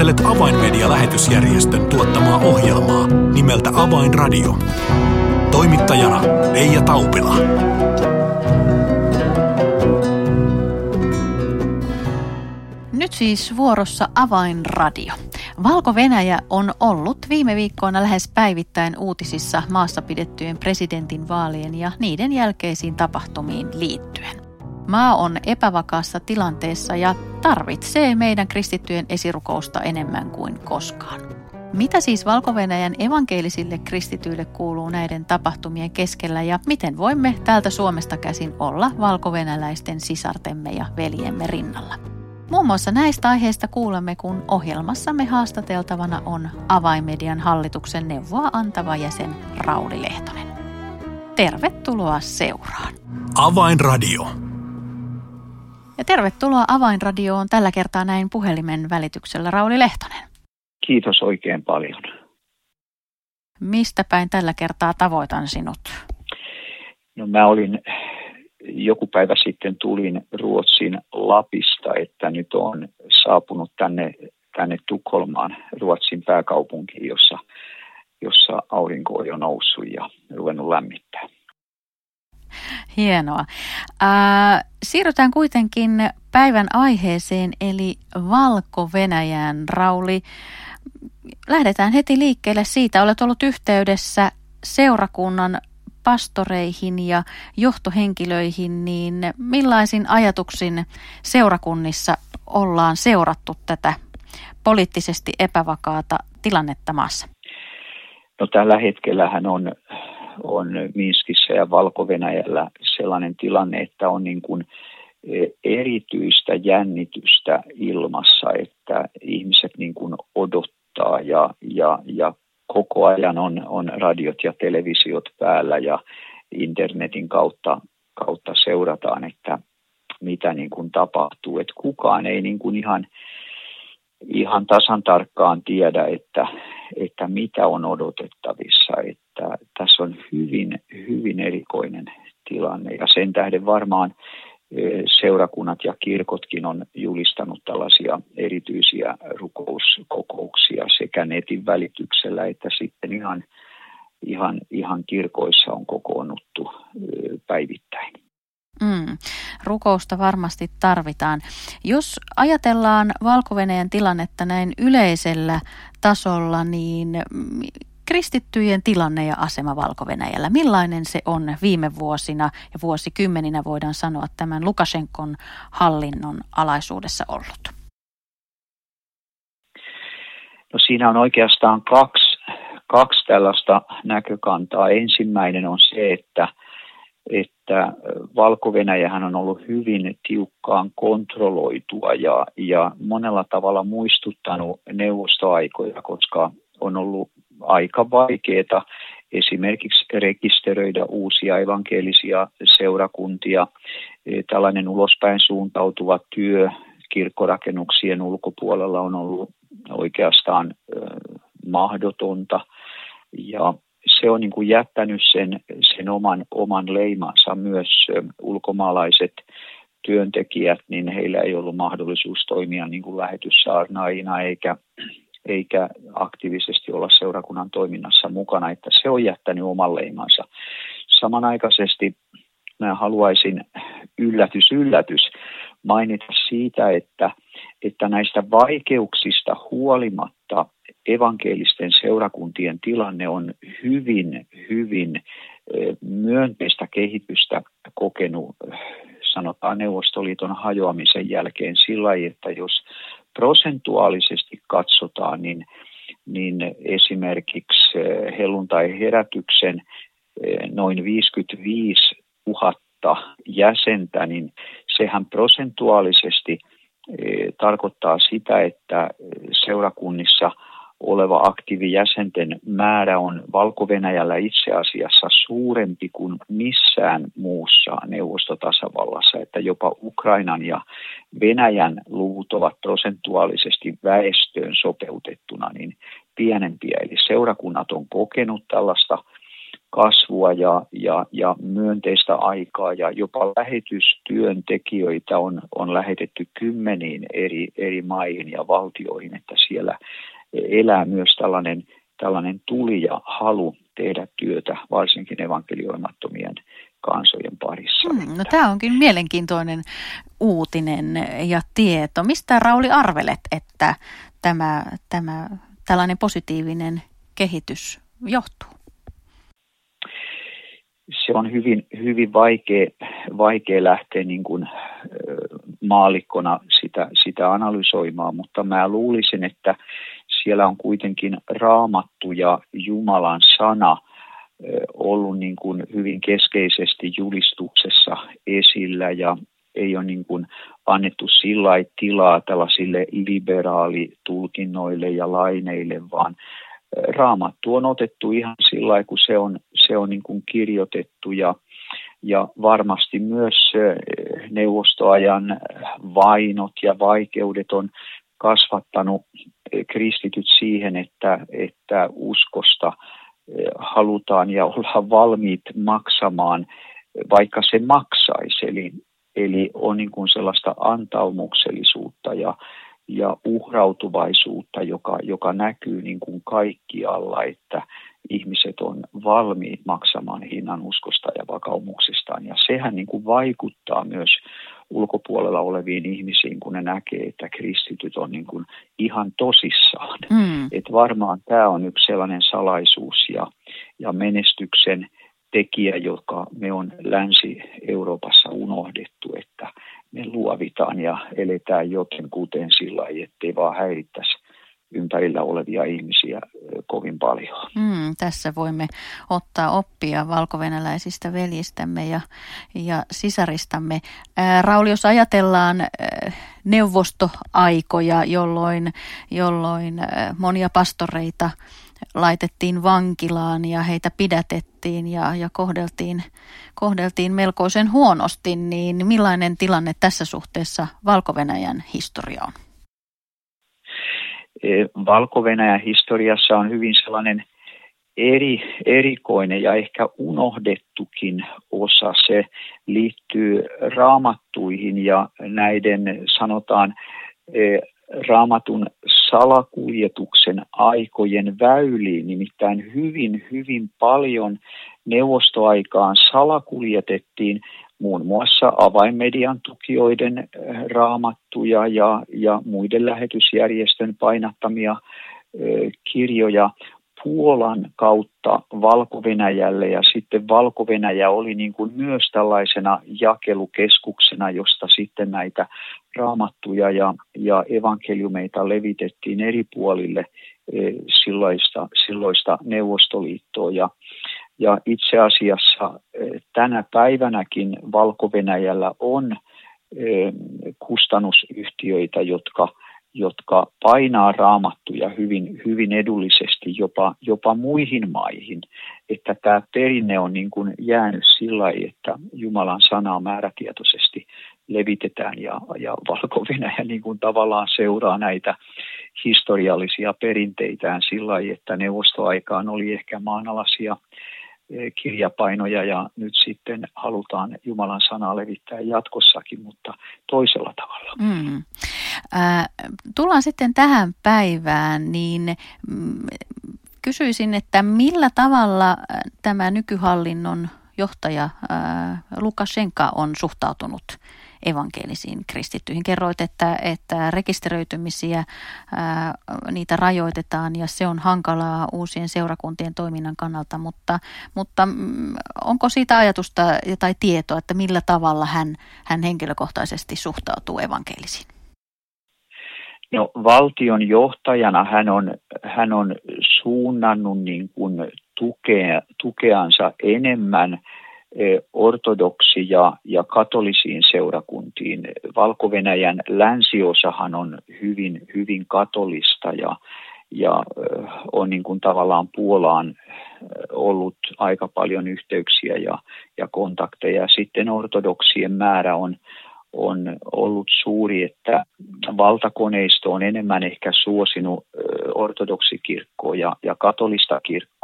Kuuntelet Avainmedia-lähetysjärjestön tuottamaa ohjelmaa nimeltä Avainradio. Toimittajana Leija Taupila. Nyt siis vuorossa Avainradio. Valko-Venäjä on ollut viime viikkoina lähes päivittäin uutisissa maassa pidettyjen presidentin vaalien ja niiden jälkeisiin tapahtumiin liittyen. Maa on epävakaassa tilanteessa ja tarvitsee meidän kristittyjen esirukousta enemmän kuin koskaan. Mitä siis valko evankelisille kristityille kuuluu näiden tapahtumien keskellä ja miten voimme täältä Suomesta käsin olla valkovenäläisten sisartemme ja veljemme rinnalla? Muun muassa näistä aiheista kuulemme, kun ohjelmassamme haastateltavana on Avaimedian hallituksen neuvoa antava jäsen Rauli Lehtonen. Tervetuloa seuraan. Avainradio. Ja tervetuloa Avainradioon tällä kertaa näin puhelimen välityksellä Rauli Lehtonen. Kiitos oikein paljon. Mistä päin tällä kertaa tavoitan sinut? No mä olin, joku päivä sitten tulin Ruotsin Lapista, että nyt on saapunut tänne, tänne Tukholmaan, Ruotsin pääkaupunkiin, jossa, jossa aurinko on jo noussut ja ruvennut lämmittää. Hienoa. Äh, siirrytään kuitenkin päivän aiheeseen, eli Valko-Venäjään. Rauli, lähdetään heti liikkeelle siitä. Olet ollut yhteydessä seurakunnan pastoreihin ja johtohenkilöihin, niin millaisin ajatuksin seurakunnissa ollaan seurattu tätä poliittisesti epävakaata tilannetta maassa? No tällä hetkellähän on on Minskissä ja valko sellainen tilanne, että on niin kuin e, erityistä jännitystä ilmassa, että ihmiset niin kuin odottaa ja, ja, ja koko ajan on, on radiot ja televisiot päällä ja internetin kautta, kautta seurataan, että mitä niin kuin tapahtuu. Että kukaan ei niin kuin ihan, ihan tasan tarkkaan tiedä, että, että mitä on odotettavissa. Että tässä on hyvin, hyvin erikoinen tilanne ja sen tähden varmaan seurakunnat ja kirkotkin on julistanut tällaisia erityisiä rukouskokouksia sekä netin välityksellä että sitten ihan, ihan, ihan kirkoissa on kokoonnuttu päivittäin. Mm, rukousta varmasti tarvitaan. Jos ajatellaan valko tilannetta näin yleisellä tasolla, niin kristittyjen tilanne ja asema valko. Millainen se on viime vuosina ja vuosikymmeninä voidaan sanoa tämän Lukashenkon hallinnon alaisuudessa ollut? No siinä on oikeastaan kaksi, kaksi tällaista näkökantaa. Ensimmäinen on se, että – että valko on ollut hyvin tiukkaan kontrolloitua ja, ja monella tavalla muistuttanut neuvostoaikoja, koska on ollut aika vaikeaa esimerkiksi rekisteröidä uusia evankelisia seurakuntia. E, tällainen ulospäin suuntautuva työ kirkkorakennuksien ulkopuolella on ollut oikeastaan mahdotonta. Ja se on niin kuin jättänyt sen, sen oman, oman leimansa myös ulkomaalaiset työntekijät, niin heillä ei ollut mahdollisuus toimia niin kuin lähetyssaarnaajina eikä, eikä aktiivisesti olla seurakunnan toiminnassa mukana, että se on jättänyt oman leimansa. Samanaikaisesti mä haluaisin yllätys, yllätys mainita siitä, että, että näistä vaikeuksista huolimatta evankelisten seurakuntien tilanne on hyvin, hyvin myönteistä kehitystä kokenut, sanotaan Neuvostoliiton hajoamisen jälkeen sillä että jos prosentuaalisesti katsotaan, niin, niin esimerkiksi helluntai-herätyksen noin 55 000 jäsentä, niin sehän prosentuaalisesti tarkoittaa sitä, että seurakunnissa – oleva aktiivijäsenten määrä on valko itse asiassa suurempi kuin missään muussa neuvostotasavallassa, että jopa Ukrainan ja Venäjän luvut ovat prosentuaalisesti väestöön sopeutettuna niin pienempiä. Eli seurakunnat on kokenut tällaista kasvua ja, ja, ja myönteistä aikaa ja jopa lähetystyöntekijöitä on, on lähetetty kymmeniin eri, eri maihin ja valtioihin, että siellä elää myös tällainen, tällainen tuli ja halu tehdä työtä, varsinkin evankelioimattomien kansojen parissa. Hmm, no tämä onkin mielenkiintoinen uutinen ja tieto. Mistä Rauli arvelet, että tämä, tämä tällainen positiivinen kehitys johtuu? Se on hyvin, hyvin vaikea, vaikea lähteä niin kuin, maalikkona sitä, sitä analysoimaan, mutta mä luulisin, että siellä on kuitenkin raamattu ja Jumalan sana ollut niin kuin hyvin keskeisesti julistuksessa esillä ja ei ole niin kuin annettu sillä tilaa tällaisille liberaalitulkinnoille ja laineille, vaan raamattu on otettu ihan sillä kun se on, se on niin kuin kirjoitettu ja, ja varmasti myös neuvostoajan vainot ja vaikeudet on kasvattanut kristityt siihen, että, että uskosta halutaan ja ollaan valmiit maksamaan, vaikka se maksaisi. Eli, eli on niin kuin sellaista antaumuksellisuutta ja, ja uhrautuvaisuutta, joka, joka näkyy niin kuin kaikkialla, että ihmiset on valmiit maksamaan hinnan uskosta ja vakaumuksestaan. Ja sehän niin kuin vaikuttaa myös ulkopuolella oleviin ihmisiin, kun ne näkee, että kristityt on niin kuin ihan tosissaan. Mm. Et varmaan tämä on yksi sellainen salaisuus ja, ja menestyksen tekijä, joka me on Länsi-Euroopassa unohdettu, että me luovitaan ja eletään joten kuten sillä ettei vaan häirittäisi ympärillä olevia ihmisiä kovin paljon. Mm, tässä voimme ottaa oppia valkovenäläisistä veljistämme ja, ja sisaristamme. Ää, Rauli, jos ajatellaan ää, neuvostoaikoja, jolloin, jolloin ää, monia pastoreita laitettiin vankilaan ja heitä pidätettiin ja, ja kohdeltiin, kohdeltiin melkoisen huonosti, niin millainen tilanne tässä suhteessa valko historia on? Valko historiassa on hyvin sellainen eri, erikoinen ja ehkä unohdettukin osa. Se liittyy raamattuihin ja näiden sanotaan raamatun salakuljetuksen aikojen väyliin, nimittäin hyvin, hyvin paljon neuvostoaikaan salakuljetettiin muun muassa avainmedian tukijoiden eh, raamattuja ja, ja muiden lähetysjärjestön painattamia eh, kirjoja Puolan kautta valko ja sitten valko oli niin kuin myös tällaisena jakelukeskuksena, josta sitten näitä raamattuja ja, ja evankeliumeita levitettiin eri puolille eh, silloista, silloista Neuvostoliittoa. Ja, ja itse asiassa eh, tänä päivänäkin valko on eh, kustannusyhtiöitä, jotka, jotka painaa raamattuja hyvin, hyvin edullisesti jopa, jopa muihin maihin. Että tämä perinne on niin kuin jäänyt sillä että Jumalan sanaa määrätietoisesti levitetään ja, ja valko niin kuin tavallaan seuraa näitä historiallisia perinteitään sillä että neuvostoaikaan oli ehkä maanalaisia kirjapainoja ja nyt sitten halutaan Jumalan sanaa levittää jatkossakin, mutta toisella tavalla. Mm. Äh, tullaan sitten tähän päivään, niin mm, kysyisin, että millä tavalla tämä nykyhallinnon johtaja äh, Lukashenka on suhtautunut evankelisiin kristittyihin. Kerroit, että, että rekisteröitymisiä, ää, niitä rajoitetaan ja se on hankalaa uusien seurakuntien toiminnan kannalta, mutta, mutta mm, onko siitä ajatusta tai tietoa, että millä tavalla hän, hän henkilökohtaisesti suhtautuu evankelisiin? No, valtion johtajana hän on, hän on suunnannut niin kuin tukea, tukeansa enemmän – ortodoksi- ja, ja katolisiin seurakuntiin. Valko-Venäjän länsiosahan on hyvin, hyvin katolista ja, ja on niin kuin tavallaan Puolaan ollut aika paljon yhteyksiä ja, ja kontakteja. Sitten ortodoksien määrä on, on ollut suuri, että valtakoneisto on enemmän ehkä suosinut ortodoksikirkkoa ja, ja katolista kirkkoa,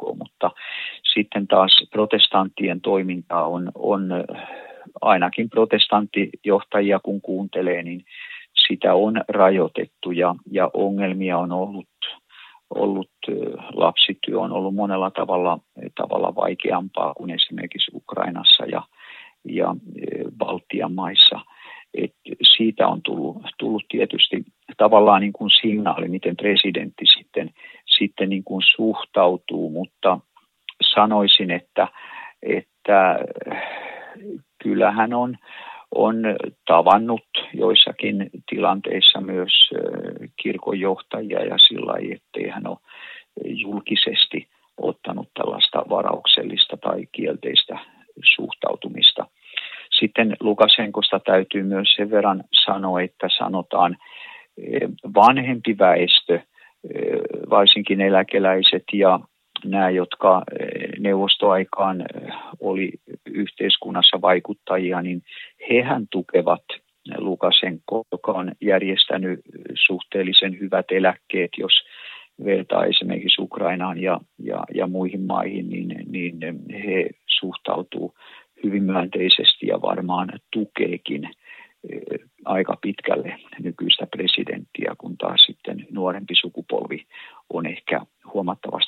sitten taas protestanttien toiminta on, on ainakin protestanttijohtajia kun kuuntelee, niin sitä on rajoitettu ja, ja ongelmia on ollut, ollut lapsityö on ollut monella tavalla, tavalla vaikeampaa kuin esimerkiksi Ukrainassa ja, ja Baltian maissa. Et siitä on tullut, tullut tietysti tavallaan niin kuin signaali, miten presidentti sitten, sitten niin kuin suhtautuu, mutta sanoisin, että, että kyllähän on, on tavannut joissakin tilanteissa myös kirkonjohtajia ja sillä lailla, ettei hän ole julkisesti ottanut tällaista varauksellista tai kielteistä suhtautumista. Sitten Lukasenkosta täytyy myös sen verran sanoa, että sanotaan vanhempi väestö, varsinkin eläkeläiset ja nämä, jotka neuvostoaikaan oli yhteiskunnassa vaikuttajia, niin hehän tukevat Lukasenko, joka on järjestänyt suhteellisen hyvät eläkkeet, jos vertaa esimerkiksi Ukrainaan ja, ja, ja muihin maihin, niin, niin he suhtautuu hyvin myönteisesti ja varmaan tukeekin aika pitkälle nykyistä presidenttiä, kun taas sitten nuorempi sukupolvi on ehkä huomattavasti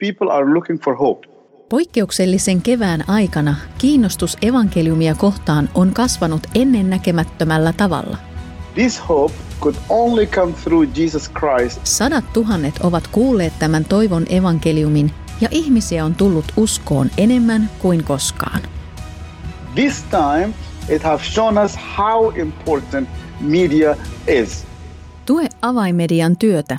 People are looking for hope. Poikkeuksellisen kevään aikana kiinnostus evankeliumia kohtaan on kasvanut ennennäkemättömällä tavalla. This hope could only come through Jesus Christ. Sadat tuhannet ovat kuulleet tämän toivon evankeliumin ja ihmisiä on tullut uskoon enemmän kuin koskaan. This time it has shown us how important media is. Tue avaimedian työtä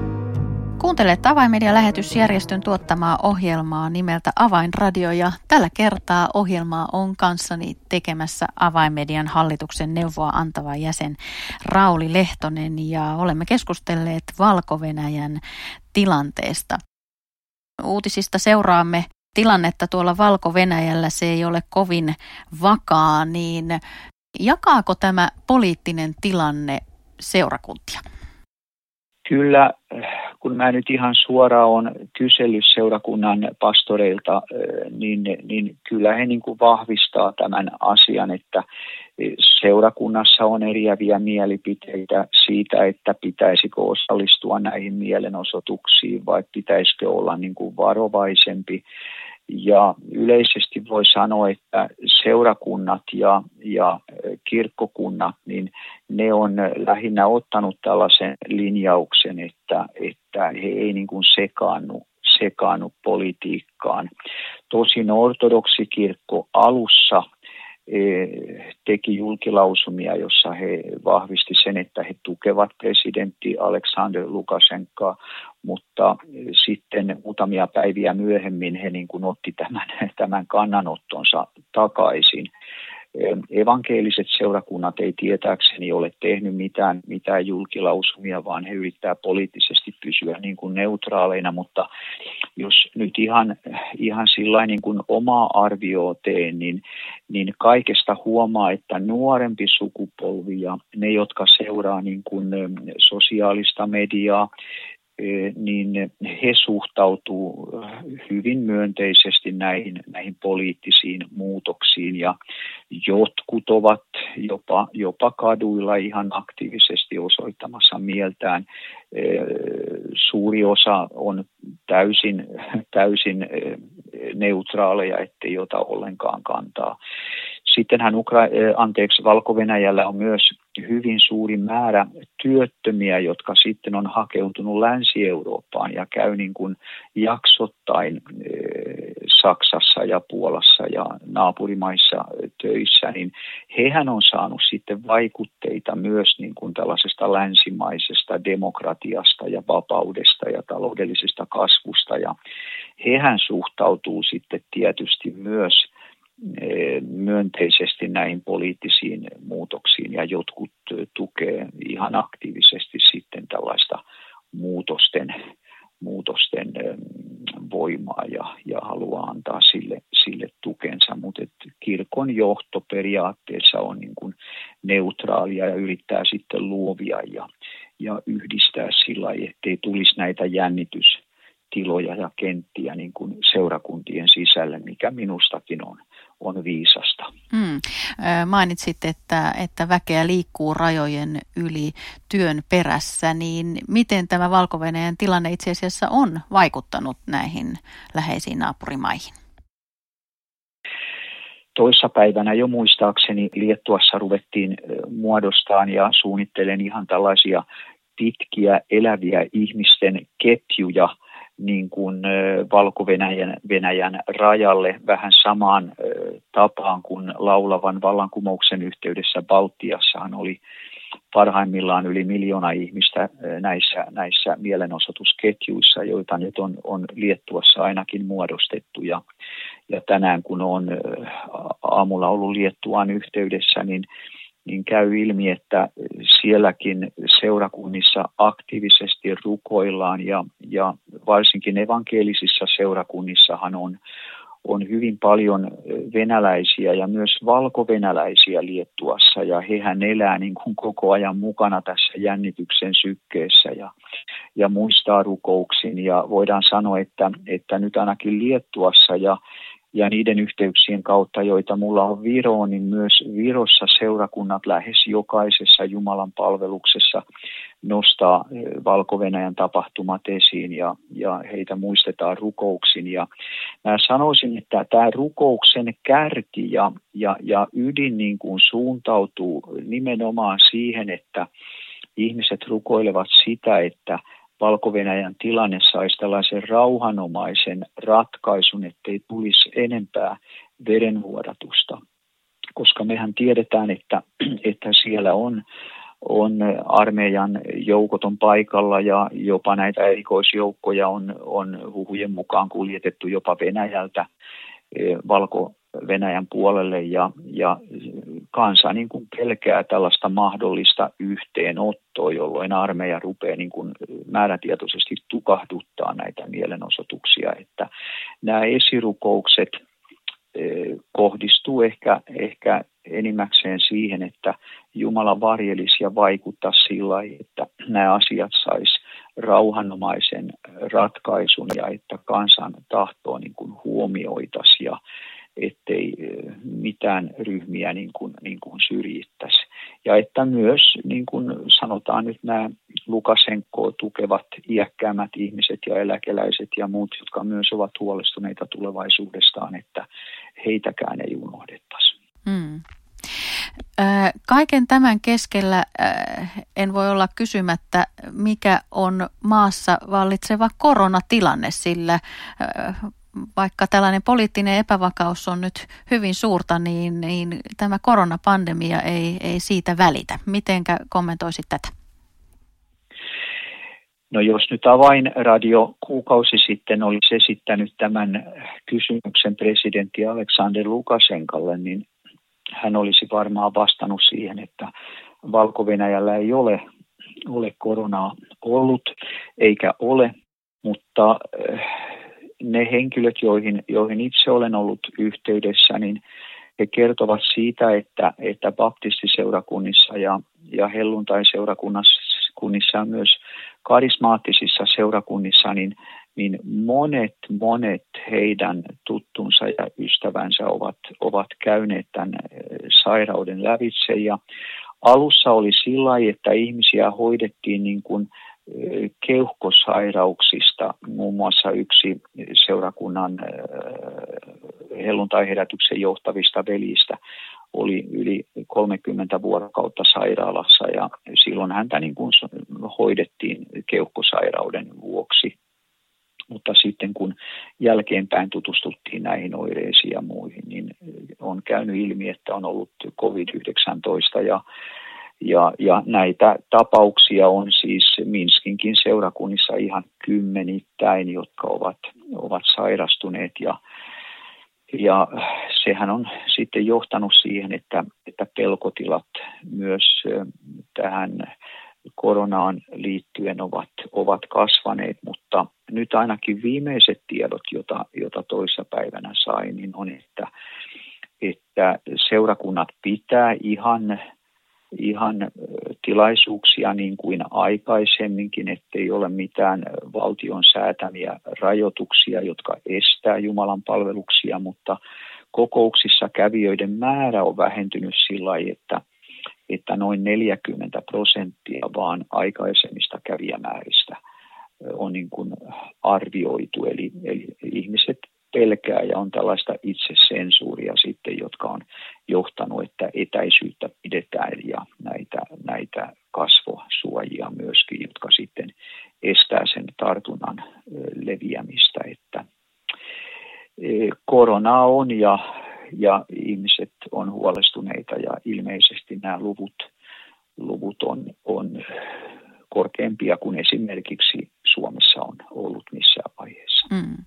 Kuuntelet Avainmedia-lähetysjärjestön tuottamaa ohjelmaa nimeltä Avainradio ja tällä kertaa ohjelmaa on kanssani tekemässä Avainmedian hallituksen neuvoa antava jäsen Rauli Lehtonen ja olemme keskustelleet valko tilanteesta. Uutisista seuraamme tilannetta tuolla Valko-Venäjällä, se ei ole kovin vakaa, niin jakaako tämä poliittinen tilanne seurakuntia? Kyllä, kun mä nyt ihan suoraan on kysellyt seurakunnan pastoreilta, niin, niin kyllä he niin kuin vahvistaa tämän asian, että seurakunnassa on eriäviä mielipiteitä siitä, että pitäisikö osallistua näihin mielenosoituksiin vai pitäisikö olla niin kuin varovaisempi. Ja yleisesti voi sanoa, että seurakunnat ja, ja kirkkokunnat, niin ne on lähinnä ottanut tällaisen linjauksen, että, että he ei niin kuin sekaannu, sekaannu politiikkaan. Tosin ortodoksikirkko alussa teki julkilausumia, jossa he vahvisti sen, että he tukevat presidentti Aleksander Lukashenkaa, mutta sitten muutamia päiviä myöhemmin he niin kuin otti tämän, tämän kannanottonsa takaisin evankeeliset seurakunnat ei tietääkseni ole tehnyt mitään, mitään julkilausumia, vaan he yrittää poliittisesti pysyä niin kuin neutraaleina, mutta jos nyt ihan, ihan sillä niin kuin omaa arvioa teen, niin, niin kaikesta huomaa, että nuorempi sukupolvi ja ne, jotka seuraa niin kuin sosiaalista mediaa, niin he suhtautuu hyvin myönteisesti näihin, näihin poliittisiin muutoksiin ja jotkut ovat jopa, jopa kaduilla ihan aktiivisesti osoittamassa mieltään. Suuri osa on täysin, täysin neutraaleja, ettei ota ollenkaan kantaa. Sittenhän Ukra- eh, anteeksi, valko on myös hyvin suuri määrä työttömiä, jotka sitten on hakeutunut Länsi-Eurooppaan ja käy niin kuin jaksottain eh, Saksassa ja Puolassa ja naapurimaissa töissä, niin hehän on saanut sitten vaikutteita myös niin kuin tällaisesta länsimaisesta demokratiasta ja vapaudesta ja taloudellisesta kasvusta. Ja hehän suhtautuu sitten tietysti myös myönteisesti näihin poliittisiin muutoksiin ja jotkut tukee ihan aktiivisesti sitten tällaista muutosten, muutosten voimaa ja, ja haluaa antaa sille, sille tukensa, mutta kirkon johto periaatteessa on niin kuin neutraalia ja yrittää sitten luovia ja, ja yhdistää sillä lailla, ettei tulisi näitä jännitystiloja ja kenttiä niin kuin seurakuntien sisälle, mikä minustakin on on viisasta. Mm. Mainitsit, että, että väkeä liikkuu rajojen yli työn perässä, niin miten tämä valko tilanne itse asiassa on vaikuttanut näihin läheisiin naapurimaihin? Toissapäivänä jo muistaakseni Liettuassa ruvettiin muodostaan ja suunnittelen ihan tällaisia pitkiä eläviä ihmisten ketjuja – niin kuin Valko-Venäjän Venäjän rajalle vähän samaan tapaan kuin laulavan vallankumouksen yhteydessä Baltiassahan oli parhaimmillaan yli miljoona ihmistä näissä, näissä mielenosoitusketjuissa, joita nyt on, on Liettuassa ainakin muodostettu. Ja, ja tänään kun on aamulla ollut Liettuaan yhteydessä, niin niin käy ilmi, että sielläkin seurakunnissa aktiivisesti rukoillaan ja, ja varsinkin evankelisissa seurakunnissahan on, on hyvin paljon venäläisiä ja myös valkovenäläisiä Liettuassa ja hehän elää niin kuin koko ajan mukana tässä jännityksen sykkeessä ja, ja muistaa rukouksin. Ja voidaan sanoa, että, että nyt ainakin Liettuassa ja ja niiden yhteyksien kautta, joita mulla on Viroon, niin myös Virossa seurakunnat lähes jokaisessa Jumalan palveluksessa nostaa eh, valko tapahtumat esiin ja, ja heitä muistetaan rukouksin. Ja mä sanoisin, että tämä rukouksen kärki ja, ja, ja ydin niin kuin suuntautuu nimenomaan siihen, että ihmiset rukoilevat sitä, että – valko tilanne saisi tällaisen rauhanomaisen ratkaisun, ettei tulisi enempää verenvuodatusta. Koska mehän tiedetään, että, että siellä on, on armeijan joukot on paikalla ja jopa näitä erikoisjoukkoja on, on huhujen mukaan kuljetettu jopa Venäjältä eh, valko Venäjän puolelle ja, ja kansa niin kuin pelkää tällaista mahdollista yhteenottoa, jolloin armeija rupeaa niin kuin määrätietoisesti tukahduttaa näitä mielenosoituksia. Että nämä esirukoukset eh, kohdistuu ehkä, ehkä enimmäkseen siihen, että Jumala varjelisi ja vaikuttaa sillä että nämä asiat sais rauhanomaisen ratkaisun ja että kansan tahtoa niin kuin huomioitaisiin ettei mitään ryhmiä niin kuin, niin kuin syrjittäisi. Ja että myös, niin kuin sanotaan nyt nämä Lukasenko tukevat iäkkäämät ihmiset ja eläkeläiset ja muut, jotka myös ovat huolestuneita tulevaisuudestaan, että heitäkään ei unohdettaisi. Hmm. Kaiken tämän keskellä en voi olla kysymättä, mikä on maassa vallitseva koronatilanne, sillä vaikka tällainen poliittinen epävakaus on nyt hyvin suurta, niin, niin tämä koronapandemia ei, ei siitä välitä. Mitenkä kommentoisit tätä? No jos nyt avainradio kuukausi sitten olisi esittänyt tämän kysymyksen presidentti Aleksander Lukasenkalle, niin hän olisi varmaan vastannut siihen, että valko ei ole, ole koronaa ollut eikä ole, mutta ne henkilöt, joihin, joihin itse olen ollut yhteydessä, niin he kertovat siitä, että, että baptistiseurakunnissa ja, ja helluntai-seurakunnissa ja myös karismaattisissa seurakunnissa, niin, niin monet, monet heidän tuttunsa ja ystävänsä ovat, ovat käyneet tämän sairauden lävitse. Ja alussa oli sillä että ihmisiä hoidettiin niin kuin – keuhkosairauksista. Muun muassa yksi seurakunnan helluntai-herätyksen johtavista velistä oli yli 30 vuorokautta sairaalassa ja silloin häntä niin kuin hoidettiin keuhkosairauden vuoksi. Mutta sitten kun jälkeenpäin tutustuttiin näihin oireisiin ja muihin, niin on käynyt ilmi, että on ollut COVID-19 ja ja, ja näitä tapauksia on siis Minskinkin seurakunnissa ihan kymmenittäin, jotka ovat, ovat sairastuneet. Ja, ja sehän on sitten johtanut siihen, että, että pelkotilat myös tähän koronaan liittyen ovat, ovat kasvaneet, mutta nyt ainakin viimeiset tiedot, jota, jota toissa päivänä sain, niin on, että, että seurakunnat pitää ihan, ihan tilaisuuksia niin kuin aikaisemminkin, ettei ole mitään valtion säätämiä rajoituksia, jotka estää Jumalan palveluksia, mutta kokouksissa kävijöiden määrä on vähentynyt sillä lailla, että että noin 40 prosenttia vaan aikaisemmista kävijämääristä on niin kuin arvioitu. Eli, eli ihmiset pelkää ja on tällaista itsesensuuria sitten, jotka on johtanut, että etäisyyttä pidetään ja näitä, näitä kasvosuojia myöskin, jotka sitten estää sen tartunnan leviämistä. Että korona on ja ja ihmiset on huolestuneita ja ilmeisesti nämä luvut, luvut on, on korkeampia kuin esimerkiksi Suomessa on ollut missään vaiheessa. Mm.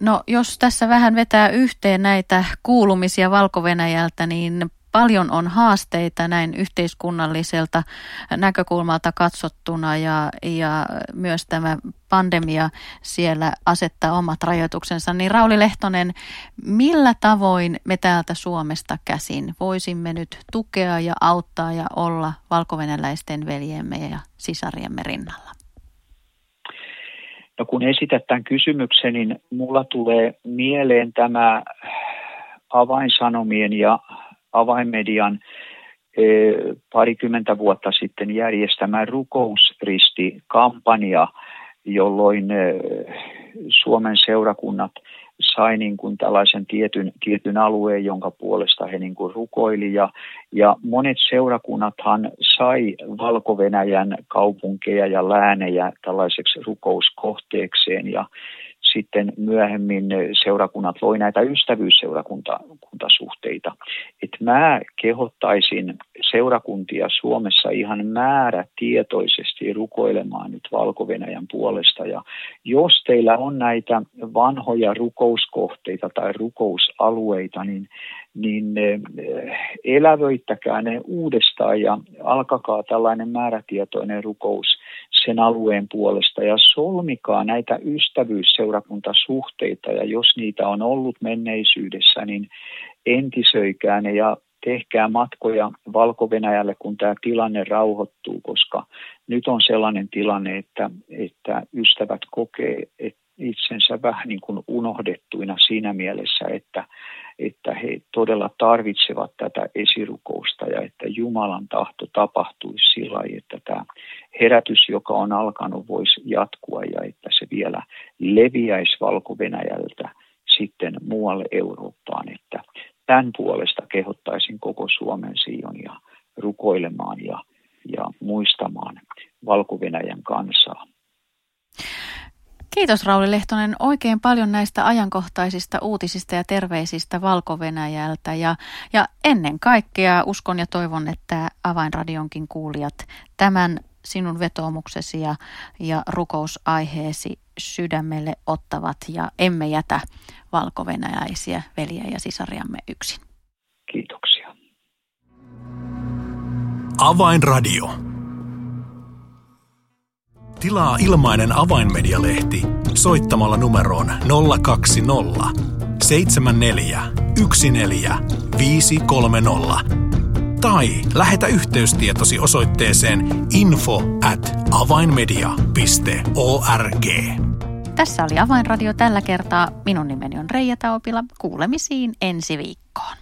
No jos tässä vähän vetää yhteen näitä kuulumisia valko niin paljon on haasteita näin yhteiskunnalliselta näkökulmalta katsottuna ja, ja myös tämä pandemia siellä asettaa omat rajoituksensa. Niin Rauli Lehtonen, millä tavoin me täältä Suomesta käsin voisimme nyt tukea ja auttaa ja olla valkovenäläisten veljemme ja sisariemme rinnalla? No kun esität tämän kysymyksen, niin mulla tulee mieleen tämä avainsanomien ja avainmedian parikymmentä vuotta sitten järjestämä rukousristi-kampanja, jolloin e, Suomen seurakunnat sai niin kuin tällaisen tietyn, tietyn alueen, jonka puolesta he niin kuin rukoili. Ja, ja monet seurakunnathan sai valko kaupunkeja ja läänejä tällaiseksi rukouskohteekseen. Ja sitten myöhemmin seurakunnat loi näitä ystävyysseurakuntasuhteita. Et mä kehottaisin seurakuntia Suomessa ihan määrätietoisesti rukoilemaan nyt valko puolesta. Ja jos teillä on näitä vanhoja rukouskohteita tai rukousalueita, niin, niin eh, elävöittäkää ne uudestaan ja alkakaa tällainen määrätietoinen rukous sen alueen puolesta. Ja solmikaa näitä ystävyysseurakuntasuhteita. Ja jos niitä on ollut menneisyydessä, niin entisöikää ne ja tehkää matkoja valko kun tämä tilanne rauhoittuu, koska nyt on sellainen tilanne, että, että ystävät kokee että itsensä vähän niin kuin unohdettuina siinä mielessä, että, että he todella tarvitsevat tätä esirukousta ja että Jumalan tahto tapahtuisi sillä lailla, että tämä herätys, joka on alkanut, voisi jatkua ja että se vielä leviäisi Valko-Venäjältä sitten muualle Eurooppaan, että tämän puolesta kehottaisin koko Suomen Sionia rukoilemaan ja, ja muistamaan valko kansaa. Kiitos Rauli Lehtonen oikein paljon näistä ajankohtaisista uutisista ja terveisistä valko ja, ja ennen kaikkea uskon ja toivon, että Avainradionkin kuulijat tämän sinun vetoomuksesi ja, ja rukousaiheesi sydämelle ottavat ja emme jätä valko-venäläisiä veljiä ja sisariamme yksin. Kiitoksia. Avainradio. Tilaa ilmainen avainmedialehti soittamalla numeroon 020 74 14 tai lähetä yhteystietosi osoitteeseen info at avainmedia.org. Tässä oli Avainradio tällä kertaa. Minun nimeni on Reija Taupila. Kuulemisiin ensi viikkoon.